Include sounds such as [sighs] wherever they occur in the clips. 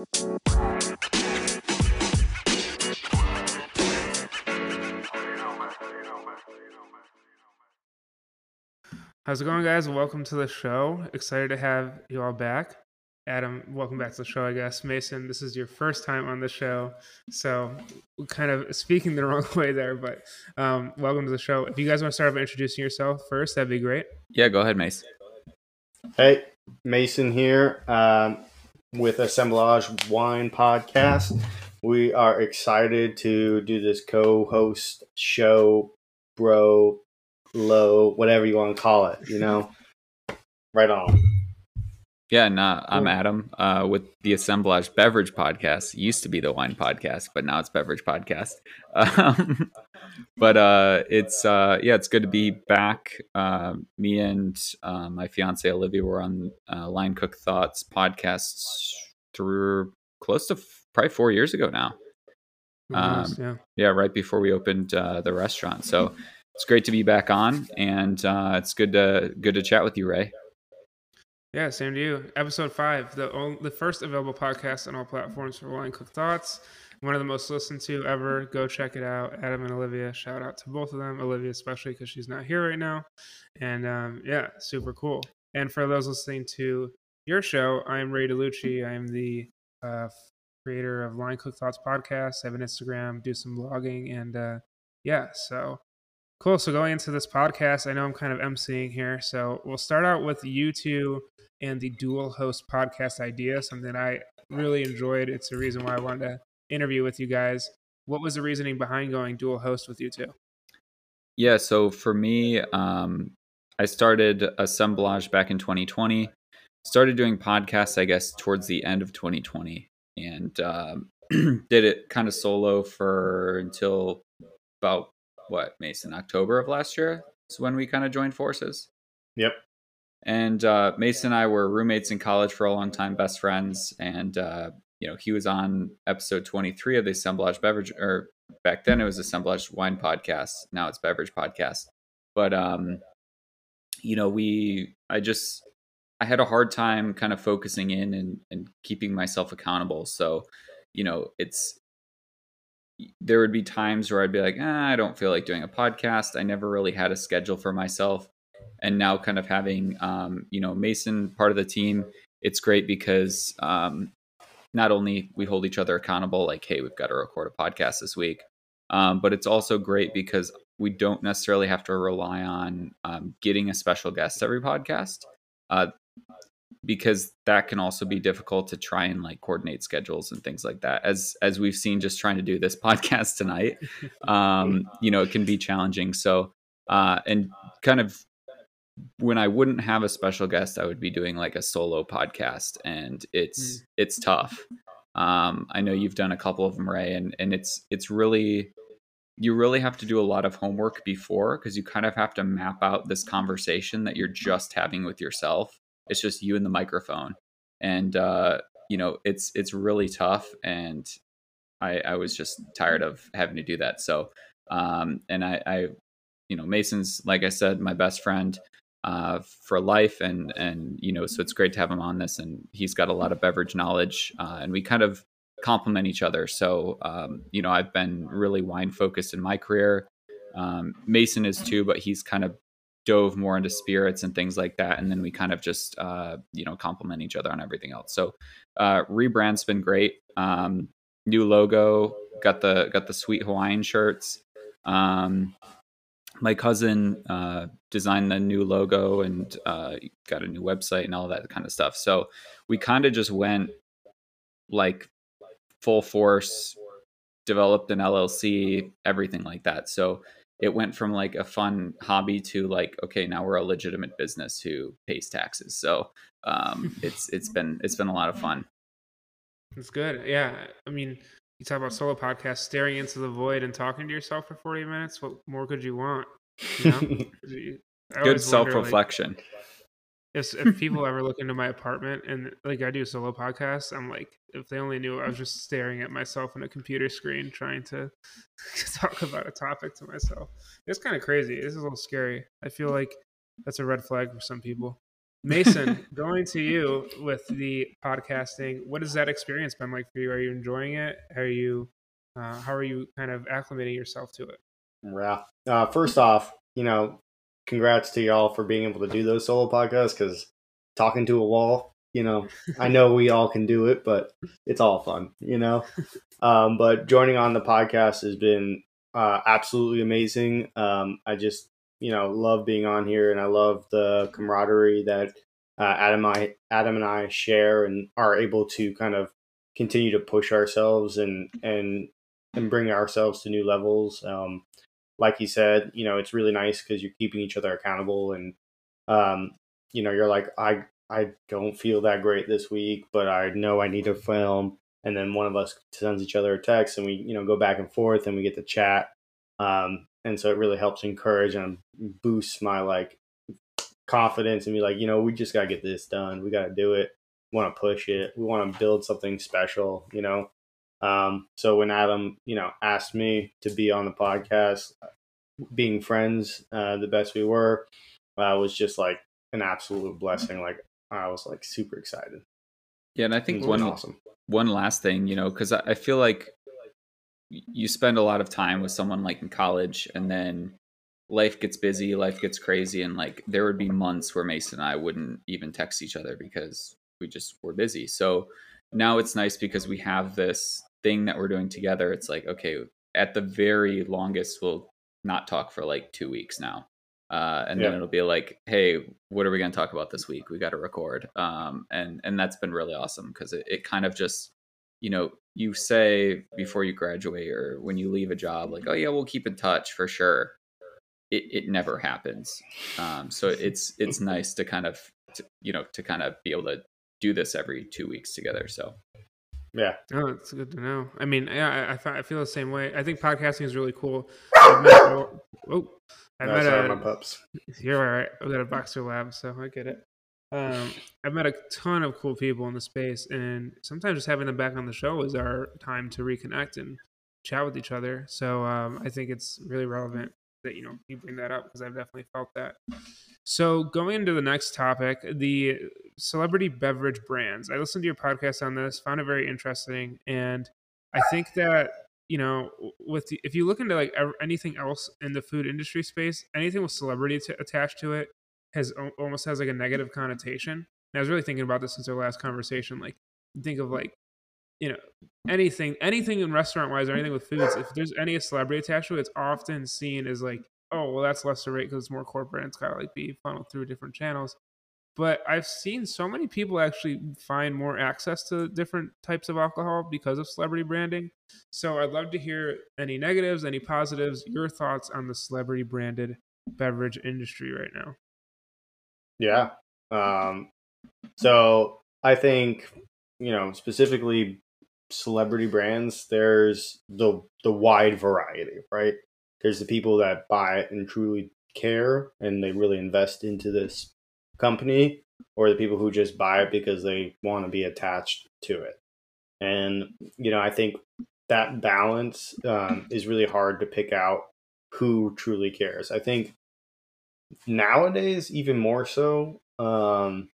How's it going, guys? Welcome to the show. Excited to have you all back. Adam, welcome back to the show, I guess. Mason, this is your first time on the show. So, kind of speaking the [laughs] wrong way there, but um, welcome to the show. If you guys want to start by introducing yourself first, that'd be great. Yeah, go ahead, Mason. Hey, Mason here um, with Assemblage Wine Podcast. We are excited to do this co host show, bro, low, whatever you want to call it, you know? right on. Yeah, nah, I'm Adam uh, with the Assemblage Beverage Podcast. It used to be the Wine Podcast, but now it's Beverage Podcast. [laughs] Um, but uh, it's uh, yeah, it's good to be back. Uh, me and uh, my fiance Olivia were on uh, Line Cook Thoughts podcasts through close to f- probably four years ago now. Um, yeah. yeah, right before we opened uh, the restaurant. So it's great to be back on, and uh, it's good to good to chat with you, Ray. Yeah, same to you. Episode five, the only, the first available podcast on all platforms for Line Cook Thoughts. One of the most listened to ever. Go check it out. Adam and Olivia, shout out to both of them. Olivia especially because she's not here right now, and um, yeah, super cool. And for those listening to your show, I'm Ray DeLucci. I'm the uh, creator of Line Cook Thoughts podcast. I have an Instagram, do some blogging, and uh, yeah, so Cool. So going into this podcast, I know I'm kind of emceeing here. So we'll start out with you two and the dual host podcast idea, something I really enjoyed. It's the reason why I wanted to interview with you guys. What was the reasoning behind going dual host with you two? Yeah. So for me, um, I started Assemblage back in 2020. Started doing podcasts, I guess, towards the end of 2020, and um, [clears throat] did it kind of solo for until about what Mason October of last year is when we kind of joined forces. Yep. And uh, Mason and I were roommates in college for a long time, best friends, and uh, you know he was on episode 23 of the Assemblage Beverage, or back then it was Assemblage Wine Podcast. Now it's Beverage Podcast. But um, you know, we I just I had a hard time kind of focusing in and, and keeping myself accountable. So, you know, it's there would be times where I'd be like, ah, I don't feel like doing a podcast. I never really had a schedule for myself. And now, kind of having, um, you know, Mason part of the team, it's great because um, not only we hold each other accountable, like, hey, we've got to record a podcast this week, um, but it's also great because we don't necessarily have to rely on um, getting a special guest every podcast. Uh, because that can also be difficult to try and like coordinate schedules and things like that as as we've seen just trying to do this [laughs] podcast tonight. Um you know it can be challenging. So uh and kind of when i wouldn't have a special guest i would be doing like a solo podcast and it's mm. it's tough. Um i know you've done a couple of them ray and and it's it's really you really have to do a lot of homework before because you kind of have to map out this conversation that you're just having with yourself it's just you and the microphone. And uh, you know it's it's really tough and I, I was just tired of having to do that. So um, and I, I you know mason's like i said my best friend uh, for life and and you know so it's great to have him on this and he's got a lot of beverage knowledge uh, and we kind of complement each other. So um, you know i've been really wine focused in my career. Um, mason is too but he's kind of dove more into spirits and things like that and then we kind of just uh, you know complement each other on everything else. So uh, rebrand's been great. Um, new logo got the got the sweet hawaiian shirts. Um, my cousin uh, designed the new logo and uh, got a new website and all that kind of stuff. So we kind of just went like full force developed an llc everything like that. So it went from like a fun hobby to like okay now we're a legitimate business who pays taxes. So um, [laughs] it's it's been it's been a lot of fun. It's good. Yeah i mean you talk about solo podcast staring into the void and talking to yourself for 40 minutes what more could you want you know? [laughs] good self-reflection like, if, if [laughs] people ever look into my apartment and like I do solo podcasts, I'm like, if they only knew I was just staring at myself on a computer screen trying [laughs] to talk about a topic to myself. It's kind of crazy. This is a little scary. I feel like that's a red flag for some people. Mason, [laughs] going to you with the podcasting, what has that experience been like for you? Are you enjoying it? Are you, uh, how are you kind of acclimating yourself to it? Yeah. Uh, first off, you know, congrats to y'all for being able to do those solo podcasts because talking to a wall, you know, I know we all can do it, but it's all fun, you know. [laughs] Um, but joining on the podcast has been uh, absolutely amazing. Um, I just, you know, love being on here, and I love the camaraderie that uh, Adam, I, Adam and I share, and are able to kind of continue to push ourselves and and and bring ourselves to new levels. Um, like you said, you know, it's really nice because you're keeping each other accountable, and um, you know, you're like, I I don't feel that great this week, but I know I need to film. And then one of us sends each other a text, and we you know go back and forth, and we get to chat. Um, and so it really helps encourage and boosts my like confidence and be like, you know, we just gotta get this done. We gotta do it. We want to push it. We want to build something special. You know. Um, so when Adam, you know, asked me to be on the podcast, being friends, uh, the best we were, uh, was just like an absolute blessing. Like I was like super excited. Yeah, and I think one awesome. one last thing, you know, because I, I feel like you spend a lot of time with someone like in college, and then life gets busy, life gets crazy, and like there would be months where Mason and I wouldn't even text each other because we just were busy. So now it's nice because we have this thing that we're doing together. It's like okay, at the very longest, we'll not talk for like two weeks now. Uh, and yeah. then it'll be like, hey, what are we going to talk about this week? We got to record. Um, and and that's been really awesome because it, it kind of just, you know, you say before you graduate or when you leave a job, like, oh yeah, we'll keep in touch for sure. It it never happens. Um, so it's it's [laughs] nice to kind of, to, you know, to kind of be able to do this every two weeks together. So yeah. Oh, it's good to know. I mean, yeah, I, I, feel the same way. I think podcasting is really cool. [laughs] oh, I no, met sorry, a, my pups. You're all right. I've got a boxer lab, so I get it. Um, [laughs] I've met a ton of cool people in the space, and sometimes just having them back on the show is our time to reconnect and chat with each other. So um, I think it's really relevant that you know you bring that up because I've definitely felt that. So going into the next topic, the celebrity beverage brands. I listened to your podcast on this, found it very interesting, and I think that you know, with the, if you look into like anything else in the food industry space, anything with celebrity attached to it has almost has like a negative connotation. And I was really thinking about this since our last conversation. Like, think of like, you know, anything, anything in restaurant wise or anything with foods. If there's any celebrity attached to it, it's often seen as like, oh, well, that's lesser rate because it's more corporate. And it's got to like be funneled through different channels but I've seen so many people actually find more access to different types of alcohol because of celebrity branding. So I'd love to hear any negatives, any positives, your thoughts on the celebrity branded beverage industry right now. Yeah. Um, so I think, you know, specifically celebrity brands, there's the the wide variety, right? There's the people that buy it and truly care and they really invest into this company or the people who just buy it because they want to be attached to it. And, you know, I think that balance um, is really hard to pick out who truly cares. I think nowadays, even more so, um,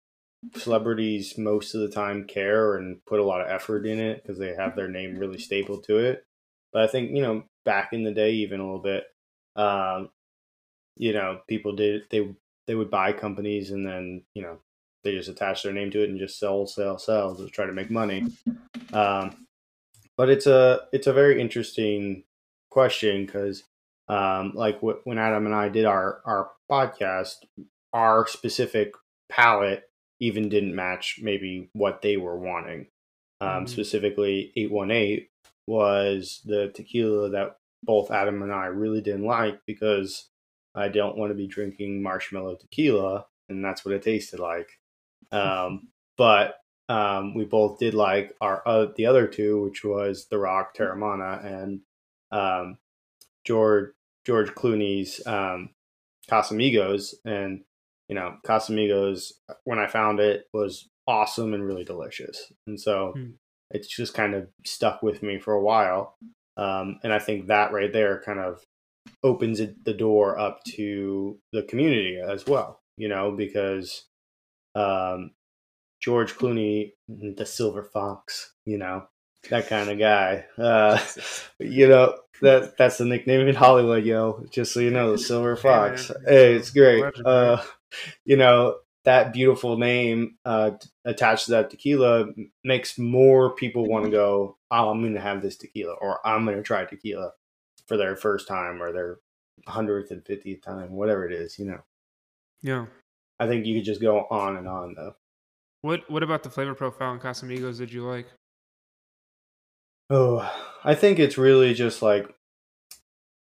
celebrities most of the time care and put a lot of effort in it because they have their name really stapled to it. But I think, you know, back in the day, even a little bit, um, you know, people did, they they would buy companies and then you know they just attach their name to it and just sell, sell, sell to try to make money. Um, but it's a it's a very interesting question because um, like w- when Adam and I did our our podcast, our specific palette even didn't match maybe what they were wanting. Um, mm-hmm. Specifically, eight one eight was the tequila that both Adam and I really didn't like because I don't want to be drinking marshmallow tequila, and that's what it tasted like. [laughs] Um, but um, we both did like our uh, the other two, which was The Rock, Teremana, and um, George George Clooney's um, Casamigos. And you know, Casamigos, when I found it, was awesome and really delicious. And so hmm. it's just kind of stuck with me for a while. Um, and I think that right there kind of opens it, the door up to the community as well, you know, because um, George Clooney, the Silver Fox, you know, that kind of guy. Uh, [laughs] you know, that that's the nickname in Hollywood, yo. Just so you know, the Silver Fox. hey, it's great. Uh, [laughs] you know, that beautiful name uh, attached to that tequila makes more people want to go, oh, I'm going to have this tequila, or I'm going to try tequila for their first time or their 150th time, whatever it is, you know. Yeah. I think you could just go on and on, though. What What about the flavor profile in Casamigos? Did you like? Oh, I think it's really just like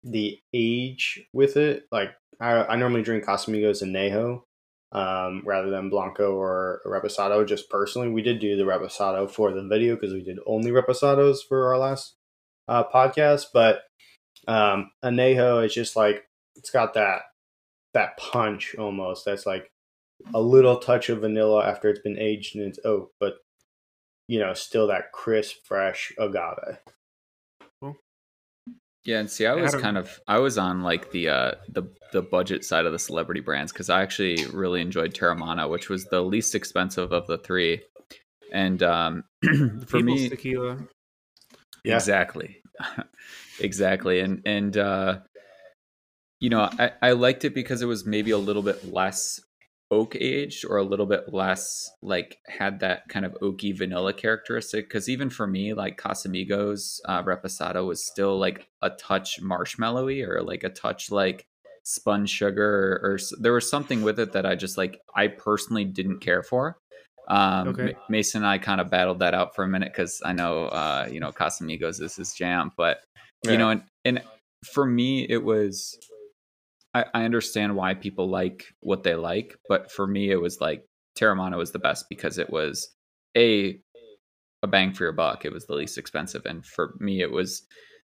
the age with it. Like I, I normally drink Casamigos Anejo um, rather than Blanco or Reposado. Just personally, we did do the Reposado for the video because we did only Reposados for our last uh, podcast. But um, Anejo is just like it's got that that punch almost. That's like a little touch of vanilla after it's been aged in its oak, but you know, still that crisp, fresh agave. Yeah, and see, I was kind of I was on like the uh the the budget side of the celebrity brands because I actually really enjoyed Teremana, which was the least expensive of the three. And um [clears throat] for People's me, tequila. Yeah. exactly, [laughs] exactly, and and uh, you know, I I liked it because it was maybe a little bit less oak aged or a little bit less like had that kind of oaky vanilla characteristic? Because even for me like casamigos uh, reposado was still like a touch marshmallowy or like a touch like spun sugar or, or there was something with it that i just like i personally didn't care for. Um Okay. Ma- mason and i kind of battled that out for a minute because i know uh you know casamigos is his jam but you know and, and for me it was I, I understand why people like what they like but for me it was like teremana was the best because it was a a bang for your buck it was the least expensive and for me it was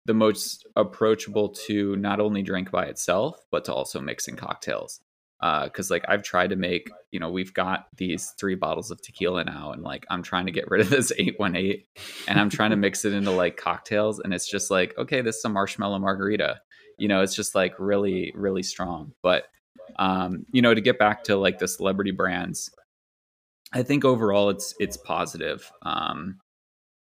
the most approachable to not only drink by itself but to also mix in cocktails uh, because like i've tried to make you know we've got these three bottles of tequila now and like i'm trying to get rid of [laughs] this 818 and i'm trying to mix it into like cocktails and it's just like okay this is a marshmallow margarita you know it's just like really really strong. But um you know to get back to like the celebrity brands i think overall it's it's positive. Um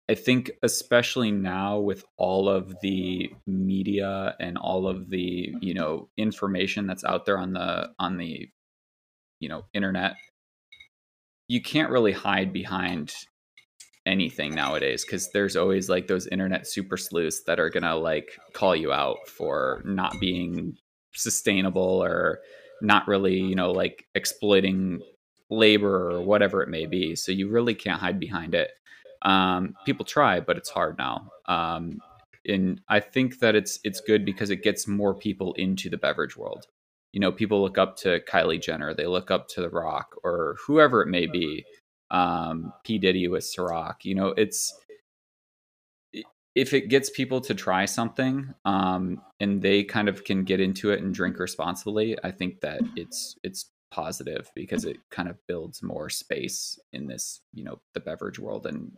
i think especially now with all of the media and all of the you know information that's out there on the on the you know internet you can't really hide behind anything nowadays because there's always like those internet super sleuths that are gonna like call you out for not being sustainable or not really you know like exploiting labor or whatever it may be. So you really can't hide behind it. Um, people try but it's hard now. Um, and i think that it's it's good because it gets more people into the beverage world. You know people look up to kylie jenner they look up to the rock or whoever it may be um p diddy with Ciroc. you know it's if it gets people to try something um and they kind of can get into it and drink responsibly i think that it's it's positive because it kind of builds more space in this you know the beverage world and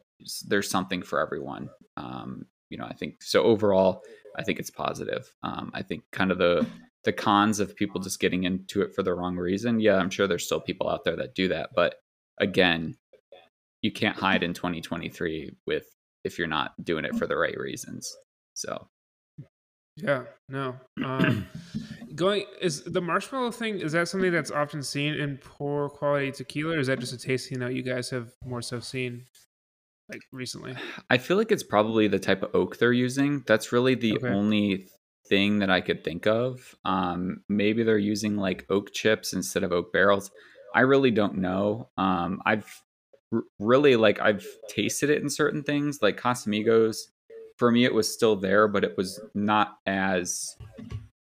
there's something for everyone um you know i think so overall i think it's positive um i think kind of the the cons of people just getting into it for the wrong reason yeah i'm sure there's still people out there that do that but again you can't hide in 2023 with if you're not doing it for the right reasons so Yeah, no. Um, [clears throat] going is the marshmallow thing. Is that something that's often seen in poor quality tequila, or is that just a tasting that you guys have more so seen, like recently? I feel like it's probably the type of oak they're using. That's really the Okay. only thing that I could think of. Um, maybe they're using like oak chips instead of oak barrels. I really don't know. Um, I've r- really like I've tasted it in certain things, like Casamigos. For me, it was still there, but it was not as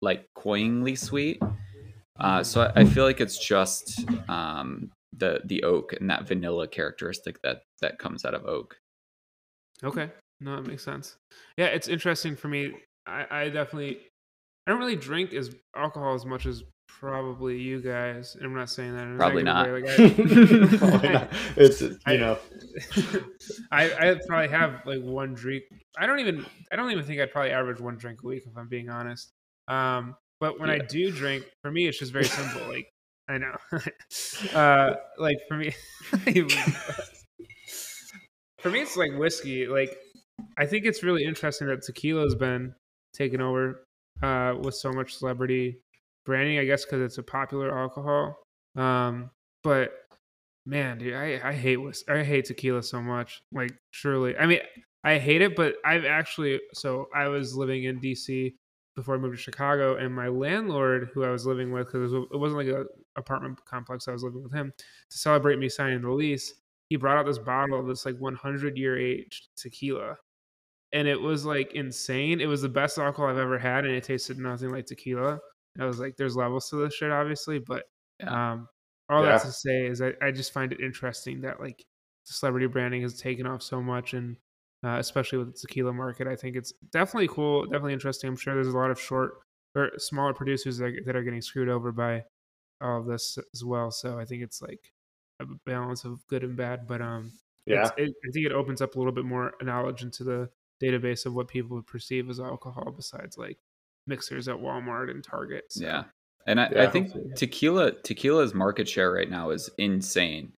like cloyingly sweet. Uh, so I, I feel like it's just um, the the oak and that vanilla characteristic that that comes out of oak. Okay, no, that makes sense. Yeah, it's interesting for me. I, I definitely, I don't really drink as alcohol as much as probably you guys. And I'm not saying that in Probably not. way, like, I- [laughs] Probably not. [laughs] it's you I- know [laughs] I I probably have like one drink. I don't even I don't even think I'd probably average one drink a week if I'm being honest. Um, but when I do drink, for me it's just very simple. Like I know. uh, like for me, for me, it's like whiskey. Like I think it's really interesting that tequila's been taken over uh, with so much celebrity branding. I guess because it's a popular alcohol. Um, but man, dude, I, I hate whis- I hate tequila so much. Like, surely, I mean, I hate it, but I've actually. So I was living in DC before I moved to Chicago, and my landlord, who I was living with, because it wasn't like an apartment complex, I was living with him to celebrate me signing the lease. He brought out this bottle of this like 100 year aged tequila, and it was like insane. It was the best alcohol I've ever had, and it tasted nothing like tequila. I was like, "There's levels to this shit, obviously," but um, all Yeah. that to say is I, I just find it interesting that like celebrity branding has taken off so much and uh, especially with the tequila market i think it's definitely cool definitely interesting i'm sure there's a lot of short or smaller producers that, that are getting screwed over by all of this as well so i think it's like a balance of good and bad but um Yeah. it's, it, i think it opens up a little bit more knowledge into the database of what people would perceive as alcohol besides like mixers at walmart and target so. Yeah. And I, I think tequila tequila's market share right now is insane.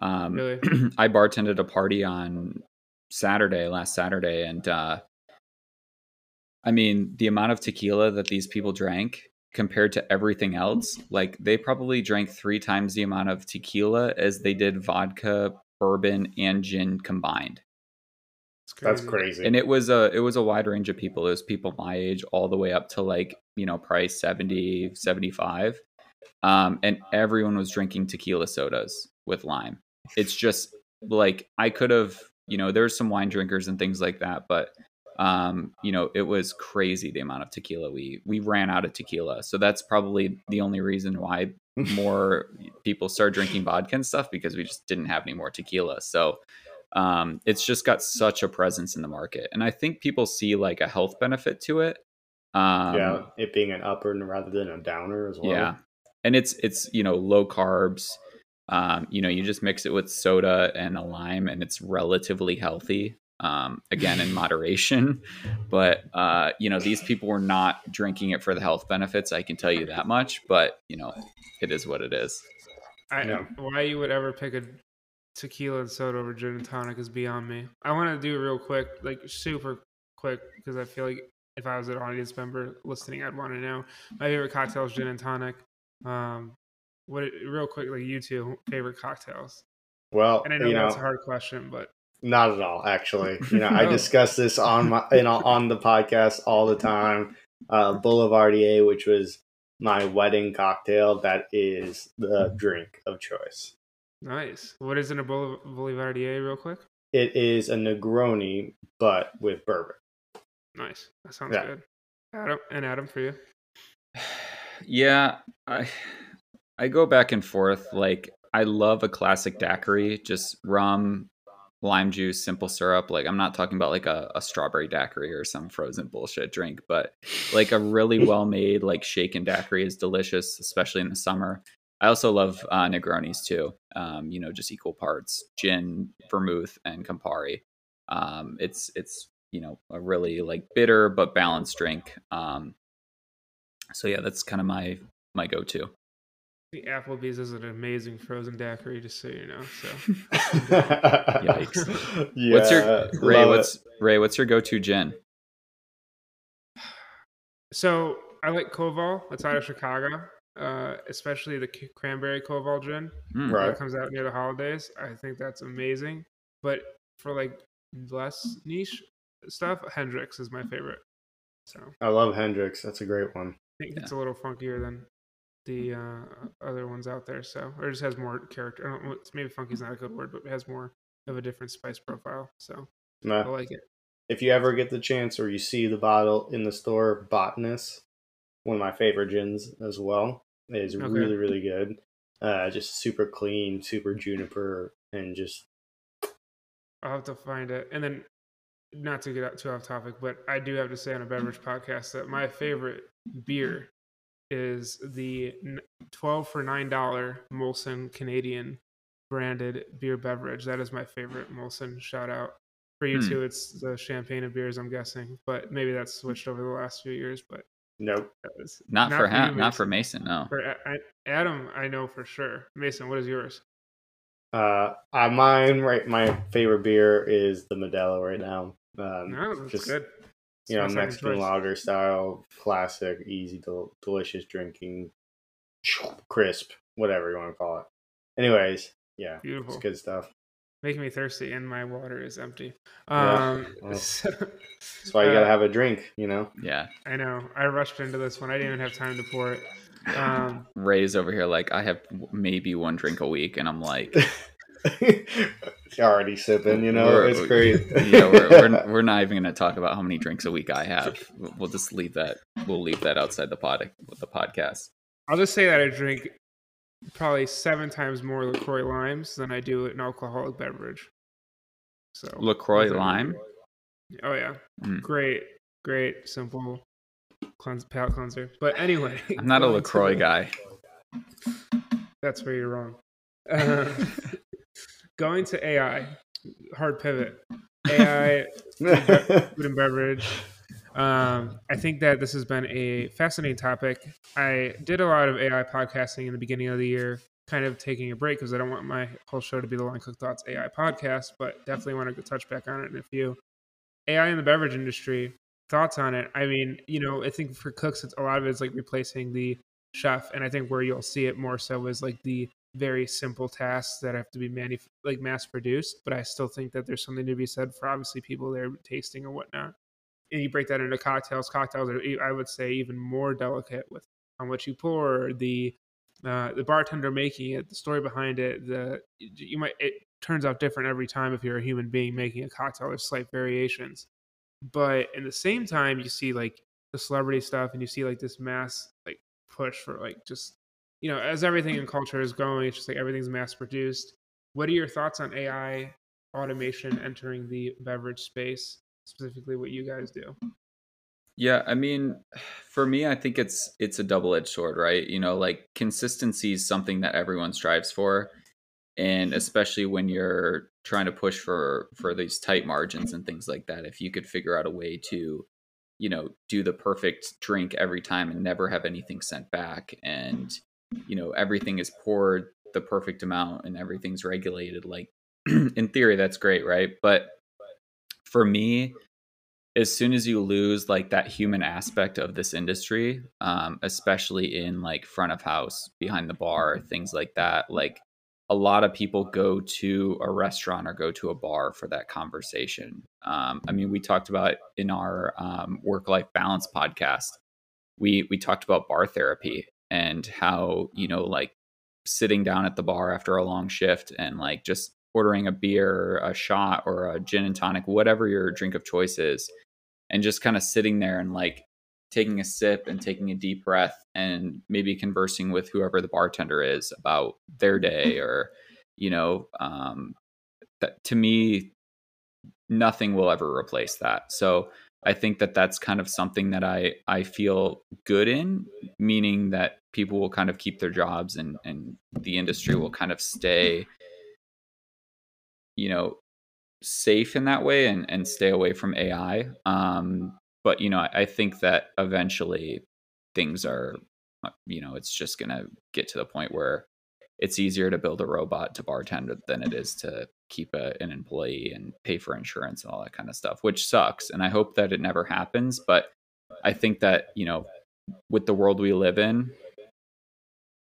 Um, Really? [clears throat] I bartended a party on Saturday, last Saturday, and uh, I mean the amount of tequila that these people drank compared to everything else, like they probably drank three times the amount of tequila as they did vodka, bourbon, and gin combined. It's That's crazy. crazy. And it was a it was a wide range of people. It was people my age all the way up to like, you know, price 70, 75. Um, and everyone was drinking tequila sodas with lime. It's just like I could have, you know, there's some wine drinkers and things like that, but um, you know, it was crazy the amount of tequila we we ran out of tequila. So that's probably the only reason why [laughs] more people start drinking vodka and stuff because we just didn't have any more tequila. So um, it's just got such a presence in the market, and I think people see like a health benefit to it. Um, yeah, it being an upper rather than a downer as well. yeah, and it's it's you know low carbs. Um, you know, you just mix it with soda and a lime, and it's relatively healthy. Um, again, in [laughs] moderation, but uh, you know these people were not drinking it for the health benefits. I can tell you that much. But you know, it is what it is. I, Yeah. Why you would ever pick a tequila and soda over gin and tonic is beyond me. I want to do it real quick, like super quick, because I feel like if I was an audience member listening, I'd want to know. My favorite cocktail is gin and tonic. Um, what real quick, like you two favorite cocktails? Well, And I know you know, that's a hard question, but not at all. Actually, you know, I [laughs] Oh. discuss this on my, you know, on the podcast all the time. Uh, Boulevardier, which was my wedding cocktail, that is the drink of choice. Nice. What is in a Boul- Boulevardier, real quick? It is a Negroni, but with bourbon. Nice. That sounds Yeah. good. Adam and Adam for you. [sighs] Yeah, I I go back and forth. Like I love a classic daiquiri, just rum, lime juice, simple syrup. Like I'm not talking about like a, a strawberry daiquiri or some frozen bullshit drink, but like a really [laughs] well made like shaken daiquiri is delicious, especially in the summer. I also love uh, Negronis too. Um, you know, just equal parts gin, vermouth, and Campari. Um, it's it's you know a really like bitter but balanced drink. Um, so yeah, that's kind of my my go to. The Applebee's is an amazing frozen daiquiri, just so you know. So [laughs] Yikes. yeah, what's your Ray? love What's Ray? What's your go to gin? So I like Koval. It's out of Chicago, uh, especially the cranberry Koval gin Mm, Right. that comes out near the holidays. I think that's amazing. But for like less niche stuff, Hendrick's is my favorite. So I I love Hendrick's. That's a great one. I think it's a little funkier than the uh, other ones out there. So or it just has more character. I don't it's- maybe funky is not a good word, but it has more of a different spice profile. So I like it. If you ever get the chance or you see the bottle in the store, Botanist, one of my favorite gins as well, It is Okay. really really good. Uh, just super clean, super juniper, and just I'll have to find it. And then, not to get out too off topic, but I do have to say on a beverage [clears throat] podcast that my favorite beer is the 12 for $9 Molson Canadian branded beer beverage. That is my favorite Molson shout out. For you Hmm. two, it's the champagne of beers, I'm guessing, but maybe that's switched over the last few years. But Nope. That was Not, for you, him. Not for Mason. Mason. No. For A- I- Adam, I know for sure. Mason, what is yours? Uh, uh, mine right. My favorite beer is the Modelo right now. Um, No, that's just, good. you know, It's my second Mexican lager style, classic, easy, del- delicious drinking, [sniffs] crisp, whatever you want to call it. Anyways, yeah, Beautiful. it's good stuff. Making me thirsty, and my water is empty. Yeah, Um, [laughs] well, so- That's why you uh, gotta have a drink, you know. Yeah. I know. I rushed into this one. I didn't even have time to pour it. Um, [laughs] Ray's over here like I have maybe one drink a week, and I'm like, [laughs] already sipping, you know. We're- it's great. yeah, we're, we're, we're not even going to talk about how many drinks a week I have. We'll- We'll just leave that. We'll leave that outside the pod the podcast. I'll just say that I drink probably seven times more LaCroix limes than I do an alcoholic beverage. So Lacroix lime. Oh yeah, Mm. great, great, simple cleanse, palate cleanser. But anyway, [laughs] I'm not a Lacroix [laughs] guy. That's where you're wrong. Uh, [laughs] going to AI, hard pivot. AI, food and beverage. Um, I think that this has been a fascinating topic. I did a lot of AI podcasting in the beginning of the year, kind of taking a break because I don't want my whole show to be the Line Cook Thoughts AI podcast, but definitely want to touch back on it in a few. AI in the beverage industry, thoughts on it? I mean, you know, I think for cooks, it's a lot of it is like replacing the chef, and I think where you'll see it more so is like the very simple tasks that have to be manu- like mass produced. But I still think that there's something to be said for obviously people there tasting or whatnot. And you break that into cocktails. Cocktails are, I would say, even more delicate with how much you pour, the uh, the bartender making it, the story behind it. The you might it turns out different every time if you're a human being making a cocktail. There's slight variations, but in the same time, you see like the celebrity stuff, and you see like this mass like push for like just you know as everything in culture is going, it's just like everything's mass produced. What are your thoughts on AI automation entering the beverage space? Specifically, what you guys do. Yeah, I mean, [sighs] for me, I think it's it's a double edged sword, right? You know, like consistency is something that everyone strives for, and [laughs] especially when you're trying to push for for these tight margins and things like that. If you could figure out a way to, you know, do the perfect drink every time and never have anything sent back, and you know everything is poured the perfect amount and everything's regulated, like [clears throat] in theory, that's great, right? But for me, as soon as you lose like that human aspect of this industry um, especially in like front of house behind the bar things like that like a lot of people go to a restaurant or go to a bar for that conversation. Um, i mean we talked about in our um, work life balance podcast we we talked about bar therapy and how you know like sitting down at the bar after a long shift and like just ordering a beer a shot or a gin and tonic whatever your drink of choice is and just kind of sitting there and like taking a sip and taking a deep breath and maybe conversing with whoever the bartender is about their day or you know um that to me nothing will ever replace that. So i think that that's kind of something that i i feel good in meaning that people will kind of keep their jobs and and the industry will kind of stay you know safe in that way and and stay away from ai um but you know I, I think that eventually things are uh, you know it's just gonna get to the point where it's easier to build a robot to bartend than it is to keep a, an employee and pay for insurance and all that kind of stuff which sucks and i hope that it never happens but i think that you know with the world we live in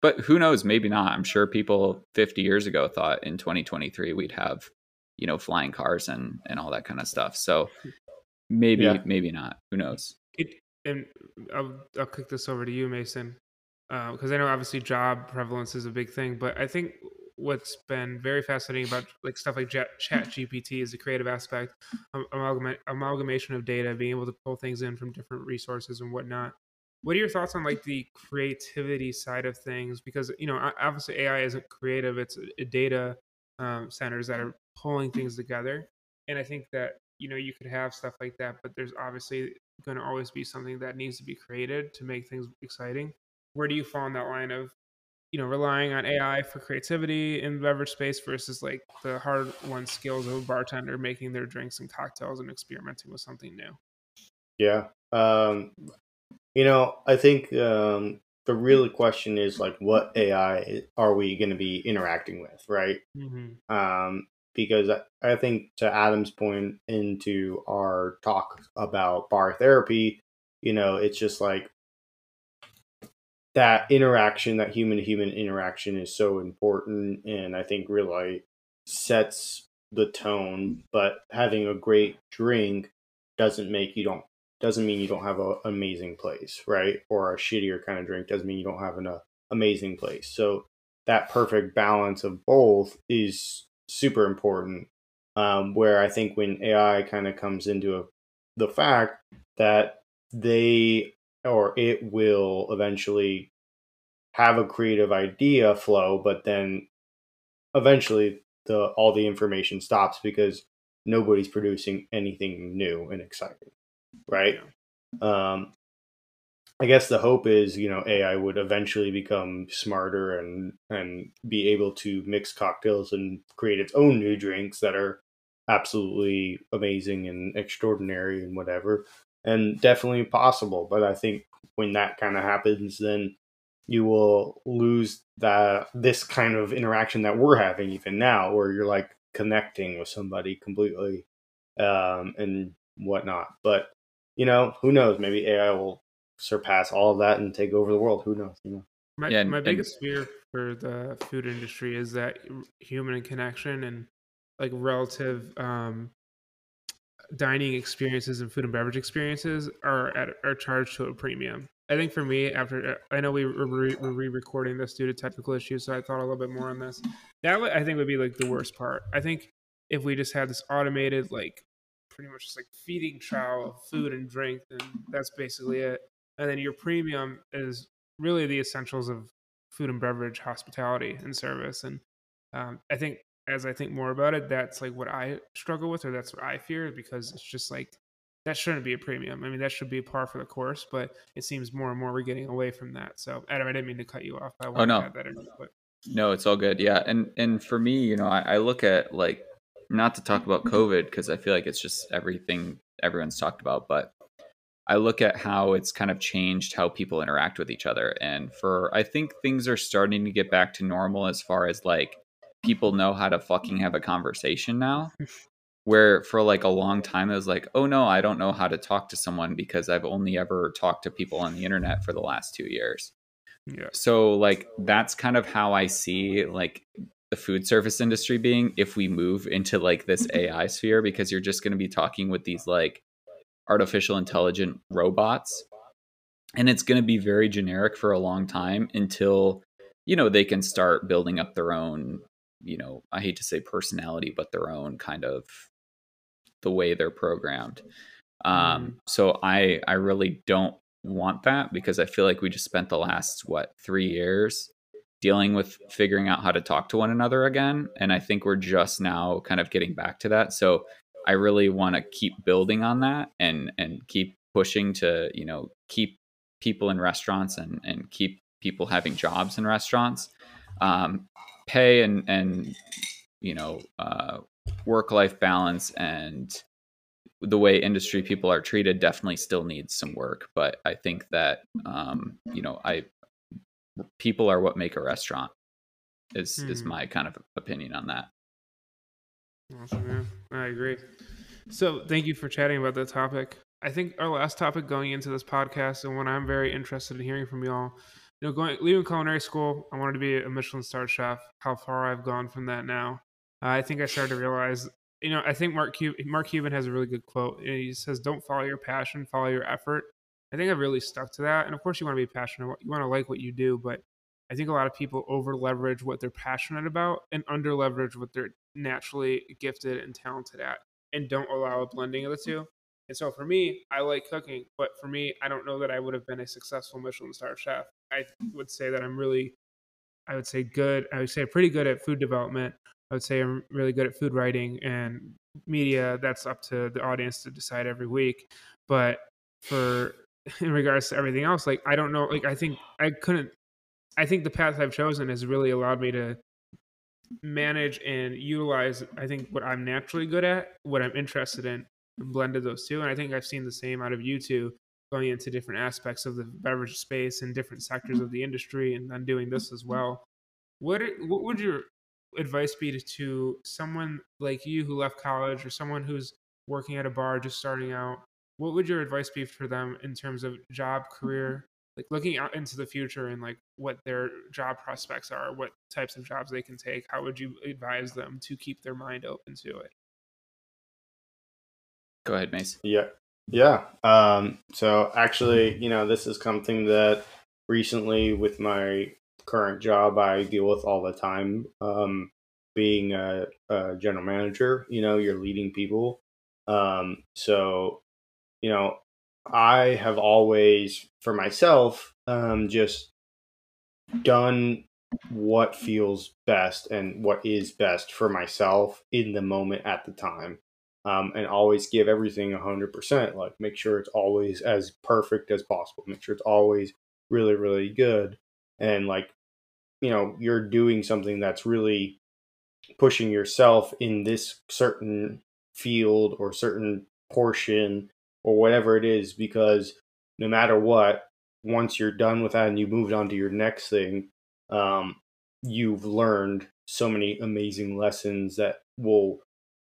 but who knows? Maybe not. I'm sure people 50 years ago thought in 2023 we'd have you know flying cars and and all that kind of stuff. So maybe Yeah. maybe not. Who knows? It, and I'll, I'll kick this over to you, Mason, because I know obviously job prevalence is a big thing, but I think what's been very fascinating about like stuff like Chat, Chat GPT is the creative aspect, um, amalgama- amalgamation of data, being able to pull things in from different resources and whatnot. What are your thoughts on like the creativity side of things? Because you know, obviously AI isn't creative; it's data um, centers that are pulling things together. And I think that you know you could have stuff like that, but there's obviously going to always be something that needs to be created to make things exciting. Where do you fall on that line of you know relying on AI for creativity in beverage space versus like the hard won skills of a bartender making their drinks and cocktails and experimenting with something new? Yeah. Um, You know, I think um, the real question is like, what AI are we going to be interacting with, right? Mm-hmm. Um, because I, I think to Adam's point into our talk about bar therapy, you know, it's just like that interaction, that human to human interaction is so important. And I think really sets the tone, but having a great drink doesn't make you don't doesn't mean you don't have an amazing place, right? Or a shittier kind of drink doesn't mean you don't have an uh, amazing place. So that perfect balance of both is super important. Um, where I think when AI kind of comes into a, the fact that they or it will eventually have a creative idea flow, but then eventually the all the information stops because nobody's producing anything new and exciting, right? Yeah. Um, I guess the hope is, you know, AI would eventually become smarter and and be able to mix cocktails and create its own new drinks that are absolutely amazing and extraordinary and whatever, and definitely possible. But I think when that kind of happens, then you will lose that this kind of interaction that we're having even now, where you're like connecting with somebody completely um, and whatnot. But you know, who knows? Maybe AI will surpass all of that and take over the world. Who knows? You know. My, yeah, my biggest fear for the food industry is that human connection and like relative um, dining experiences and food and beverage experiences are at are charged to a premium. I think for me, after uh, I know we were re-recording this due to technical issues, so I thought a little bit more on this. That I think would be like the worst part. I think if we just had this automated, like pretty much just like feeding chow of food and drink, and that's basically it. And then your premium is really the essentials of food and beverage, hospitality, and service. And um, I think as I think more about it, that's like what I struggle with, or that's what I fear, because it's just like that shouldn't be a premium. I mean, that should be par for the course, but it seems more and more we're getting away from that. So, Adam, I didn't mean to cut you off. I oh no, no, it's all good. Yeah, and and for me, you know, I, I look at like not to talk about COVID because I feel like it's just everything everyone's talked about, but I look at how it's kind of changed how people interact with each other, and for I think things are starting to get back to normal as far as like people know how to fucking have a conversation now where for like a long time it was like oh no i don't know how to talk to someone because i've only ever talked to people on the internet for the last two years. Yeah. So like that's kind of how i see like the food service industry being if we move into like this ai sphere because you're just going to be talking with these like artificial intelligent robots and it's going to be very generic for a long time until you know they can start building up their own you know i hate to say personality but their own kind of the way they're programmed. Um, mm. so I I really don't want that because I feel like we just spent the last what three years dealing with figuring out how to talk to one another again, and I think we're just now kind of getting back to that. So I really want to keep building on that and and keep pushing to you know keep people in restaurants and and keep people having jobs in restaurants um, pay and and you know uh, work life balance and the way industry people are treated definitely still needs some work but i think that um, you know i people are what make a restaurant is mm. is hmm. my kind of opinion on that awesome yeah i agree so thank you for chatting about that topic i think our last topic going into this podcast and one i'm very interested in hearing from y'all you know going leaving culinary school i wanted to be a michelin star chef how far i've gone from that now uh, I think I started to realize, you know, I think Mark Cuban, Mark Cuban has a really good quote. He says, "Don't follow your passion, follow your effort." I think I've really stuck to that. And of course, you want to be passionate. You want to like what you do, but I think a lot of people over leverage what they're passionate about and under leverage what they're naturally gifted and talented at, and don't allow a blending of the two. And so for me, I like cooking, but for me, I don't know that I would have been a successful Michelin star chef. I would say that I'm really, I would say good. I would say pretty good at food development, I would say I'm really good at food writing and media. That's up to the audience to decide every week. But for [laughs] in regards to everything else, like I don't know. Like I think I couldn't. I think the path I've chosen has really allowed me to manage and utilize. I think what I'm naturally good at, what I'm interested in, and blended those two. And I think I've seen the same out of you two going into different aspects of the beverage space and different sectors of the industry, and then doing this as well. What what would your advice be to, to someone like you who left college or someone who's working at a bar just starting out? What would your advice be for them in terms of job, career, like looking out into the future and like what their job prospects are, what types of jobs they can take? How would you advise them to keep their mind open to it? Go ahead, Mace. Yeah. Yeah. Um, so actually, you know, this is something that recently with my current job I deal with all the time. Um, being a, a general manager, you know, you're leading people. Um, so, you know, I have always, for myself, um, just done what feels best and what is best for myself in the moment at the time. Um, and always give everything 100%. Like, make sure it's always as perfect as possible. Make sure it's always really, really good. And, like, you know, you're doing something that's really pushing yourself in this certain field or certain portion or whatever it is because no matter what once you're done with that and you moved on to your next thing um, you've learned so many amazing lessons that will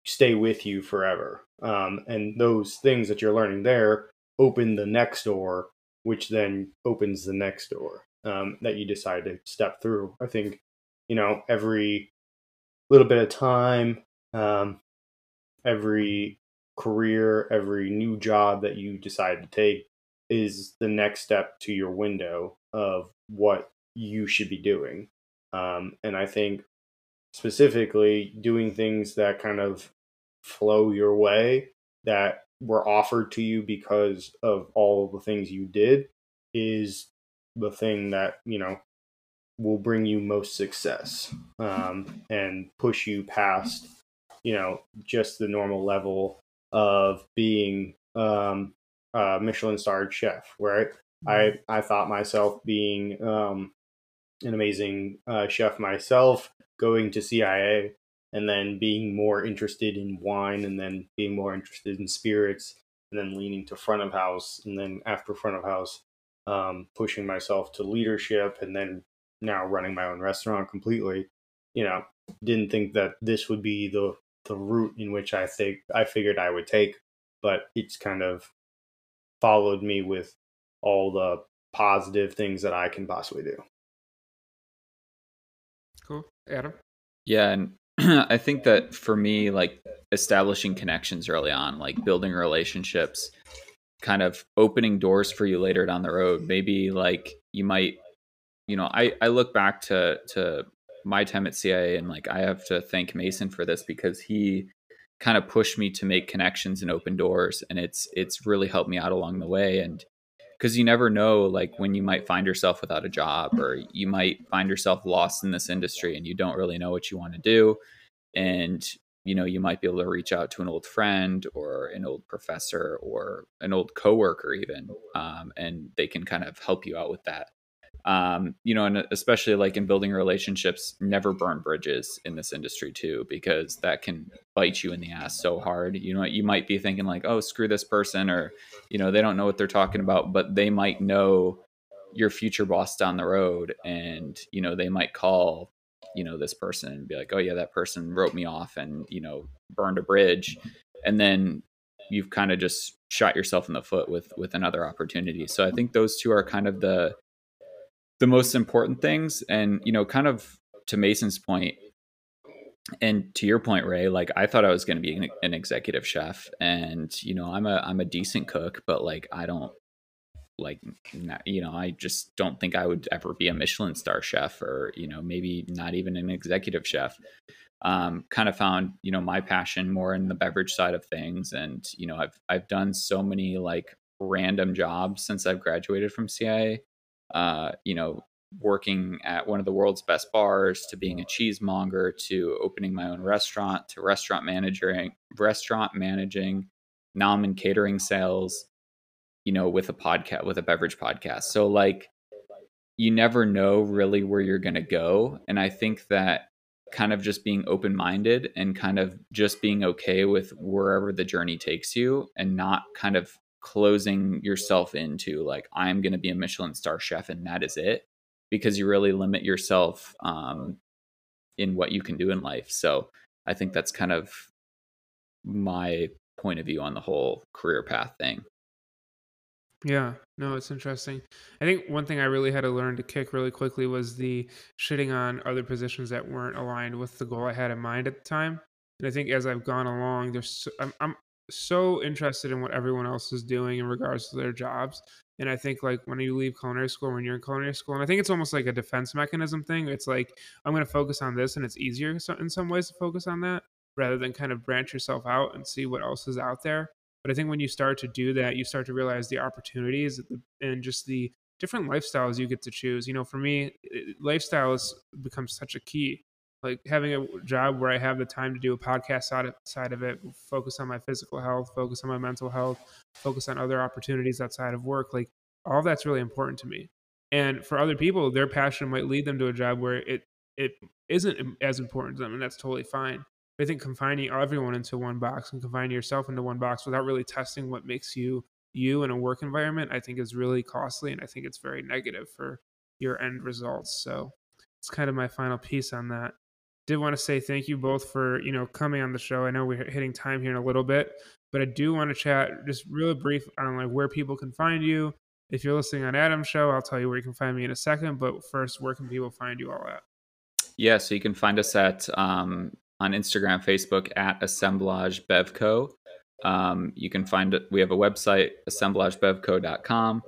stay with you forever. Um, and those things that you're learning there open the next door which then opens the next door um, that you decide to step through. I think you know every little bit of time, um, every career, every new job that you decide to take is the next step to your window of what you should be doing. Um, and I think specifically doing things that kind of flow your way that were offered to you because of all of the things you did is the thing that, you know, will bring you most success um, and push you past you know just the normal level of being um, a michelin starred chef right mm-hmm. i i thought myself being um, an amazing uh, chef myself going to cia and then being more interested in wine and then being more interested in spirits and then leaning to front of house and then after front of house um, pushing myself to leadership and then now running my own restaurant completely, you know, didn't think that this would be the the route in which I think I figured I would take, but it's kind of followed me with all the positive things that I can possibly do. Cool. Adam? Yeah, and [clears throat] I think that for me, like establishing connections early on, like building relationships, kind of opening doors for you later down the road. Maybe like you might you know, I I look back to to my time at CIA and like I have to thank Mason for this because he kind of pushed me to make connections and open doors and it's it's really helped me out along the way and because you never know like when you might find yourself without a job or you might find yourself lost in this industry and you don't really know what you want to do and you know you might be able to reach out to an old friend or an old professor or an old coworker even um, and they can kind of help you out with that um, you know, and especially like in building relationships, never burn bridges in this industry too, because that can bite you in the ass so hard. You know, you might be thinking like, oh, screw this person, or, you know, they don't know what they're talking about, but they might know your future boss down the road. And, you know, they might call, you know, this person and be like, oh, yeah, that person wrote me off and, you know, burned a bridge. And then you've kind of just shot yourself in the foot with with another opportunity. So I think those two are kind of the the most important things. And you know kind of to mason's point and to your point ray like i thought i was going to be an, an, executive chef. And you know i'm a i'm a decent cook but like i don't like you know i just don't think i would ever be a michelin star chef or you know maybe not even an executive chef. Um, kind of found you know my passion more in the beverage side of things. And you know i've i've done so many like random jobs since i've graduated from cia uh, you know, working at one of the world's best bars to being a cheesemonger to opening my own restaurant to restaurant managing restaurant managing i'm in catering sales you know with a podcast with a beverage podcast. So like you never know really where you're going to go and i think that kind of just being open minded and kind of just being okay with wherever the journey takes you and not kind of closing yourself into like I'm going to be a Michelin star chef and that is it because you really limit yourself um, in what you can do in life. So I think that's kind of my point of view on the whole career path thing. Yeah, no, it's interesting. I think one thing I really had to learn to kick really quickly was the shitting on other positions that weren't aligned with the goal I had in mind at the time. And I think as I've gone along, there's so, I'm, I'm so interested in what everyone else is doing in regards to their jobs. And I think like when you leave culinary school, when you're in culinary school, and I think it's almost like a defense mechanism thing. It's like I'm going to focus on this, and it's easier in some ways to focus on that rather than kind of branch yourself out and see what else is out there. But I think when you start to do that, you start to realize the opportunities and just the different lifestyles you get to choose. You know, for me, lifestyles has become such a key. Like having a job where I have the time to do a podcast side of, side of it, focus on my physical health, focus on my mental health, focus on other opportunities outside of work. Like all that's really important to me. And for other people, their passion might lead them to a job where it it isn't as important to them, and that's totally fine. I think confining everyone into one box and confining yourself into one box without really testing what makes you you in a work environment, I think is really costly and I think it's very negative for your end results. So it's kind of my final piece on that. Did want to say thank you both for, you know, coming on the show. I know we're hitting time here in a little bit, but I do want to chat just really brief on like where people can find you. If you're listening on Adam's show, I'll tell you where you can find me in a second. But first, where can people find you all at? Yeah, so you can find us at um, on Instagram, Facebook at Assemblage Bevco. Um, you can find it. We have a website, assemblagebevco.com.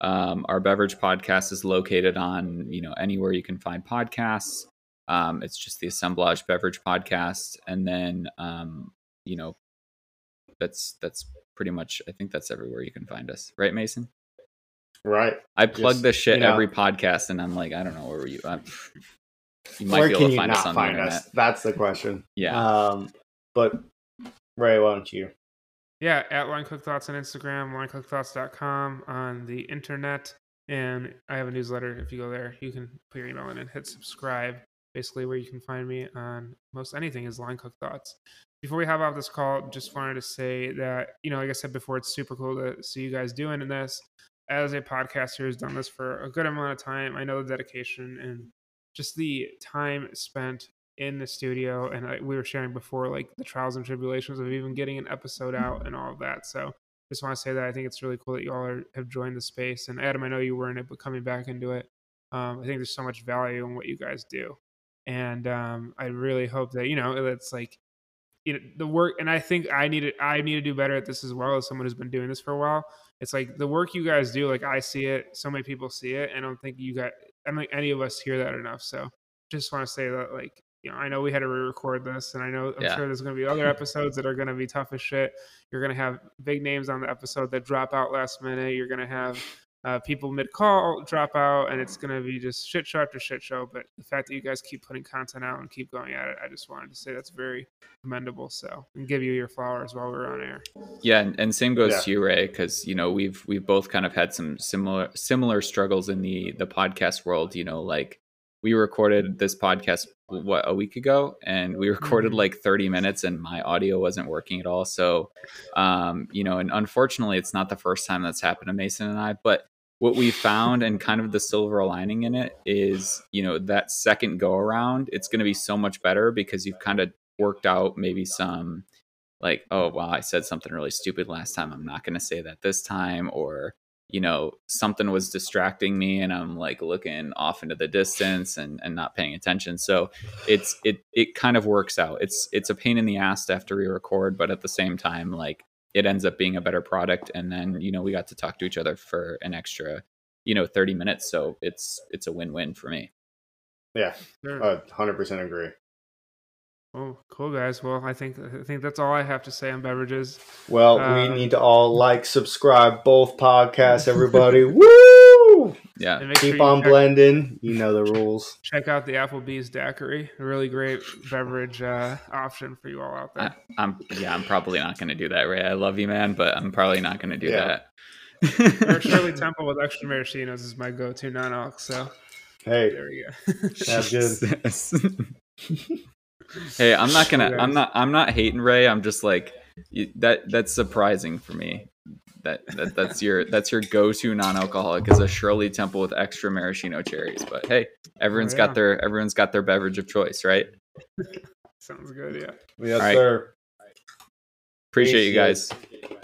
Um, our beverage podcast is located on, you know, anywhere you can find podcasts. Um, it's just the Assemblage Beverage Podcast, and then, um, you know, that's that's pretty much. I think that's everywhere you can find us, right, Mason? Right. I plug just, this shit you know, every podcast, and I'm like, I don't know where you. I'm, [laughs] you might Where be able to find us on find the internet. Us? That's the question. [laughs] Yeah. Um, but Ray, why don't you? Yeah, at Line Cook Thoughts on Instagram, linecookthoughts.com on the internet. And I have a newsletter. If you go there, you can put your email in and hit subscribe. Basically, where you can find me on most anything is Line Cook Thoughts. Before we have off this call, just wanted to say that, you know, like I said before, it's super cool to see you guys doing this. As a podcaster who's done this for a good amount of time, I know the dedication and just the time spent in the studio and I, we were sharing before like the trials and tribulations of even getting an episode out and all of that so just want to say that i think it's really cool that you all are, have joined the space and adam i know you were in it but coming back into it um, i think there's so much value in what you guys do and um, i really hope that you know it's like you know the work and i think i need to i need to do better at this as well as someone who's been doing this for a while it's like the work you guys do like i see it so many people see it And i don't think you got I don't think any of us hear that enough. So just want to say that, like, you know, I know we had to re-record this, and I know I'm yeah. sure there's going to be other episodes that are going to be tough as shit. You're going to have big names on the episode that drop out last minute. You're going to have uh, people mid call drop out, and it's going to be just shit show after shit show. But the fact that you guys keep putting content out and keep going at it, I just wanted to say that's very commendable. So, and give you your flowers while we're on air. Yeah, and, and same goes yeah. to you, Ray, because you know we've we've both kind of had some similar similar struggles in the the podcast world. You know, like we recorded this podcast what a week ago and we recorded mm-hmm. like 30 minutes and my audio wasn't working at all so um you know and unfortunately it's not the first time that's happened to mason and i but what we found and kind of the silver lining in it is you know that second go around it's going to be so much better because you've kind of worked out maybe some like oh wow i said something really stupid last time i'm not going to say that this time or you know something was distracting me and i'm like looking off into the distance and, and not paying attention. So it's it it kind of works out. It's it's a pain in the ass to have to re-record but at the same time like it ends up being a better product and then you know we got to talk to each other for an extra you know 30 minutes so it's it's a win-win for me yeah sure. 100% agree Oh, cool guys. Well, I think I think that's all I have to say on beverages. Well, uh, we need to all like, subscribe both podcasts, everybody. [laughs] Woo! Yeah. Keep sure on check, blending. You know the rules. Check out the Applebee's daiquiri. A really great beverage uh, option for you all out there. I, am yeah, I'm probably not going to do that, Ray. I love you, man, but I'm probably not going to do yeah. that. or [laughs] Shirley Temple with extra maraschinos is my go-to non-alc. So hey, there we go. That's good. [laughs] [laughs] hey, I'm not gonna. I'm not. I'm not hating Ray. I'm just like that. That's surprising for me. That, that that's your that's your go-to non-alcoholic is a Shirley Temple with extra maraschino cherries. But hey, everyone's Oh, yeah. got their everyone's got their beverage of choice, right? [laughs] Sounds good. Yeah. Yes, All right. sir. Appreciate you Appreciate guys.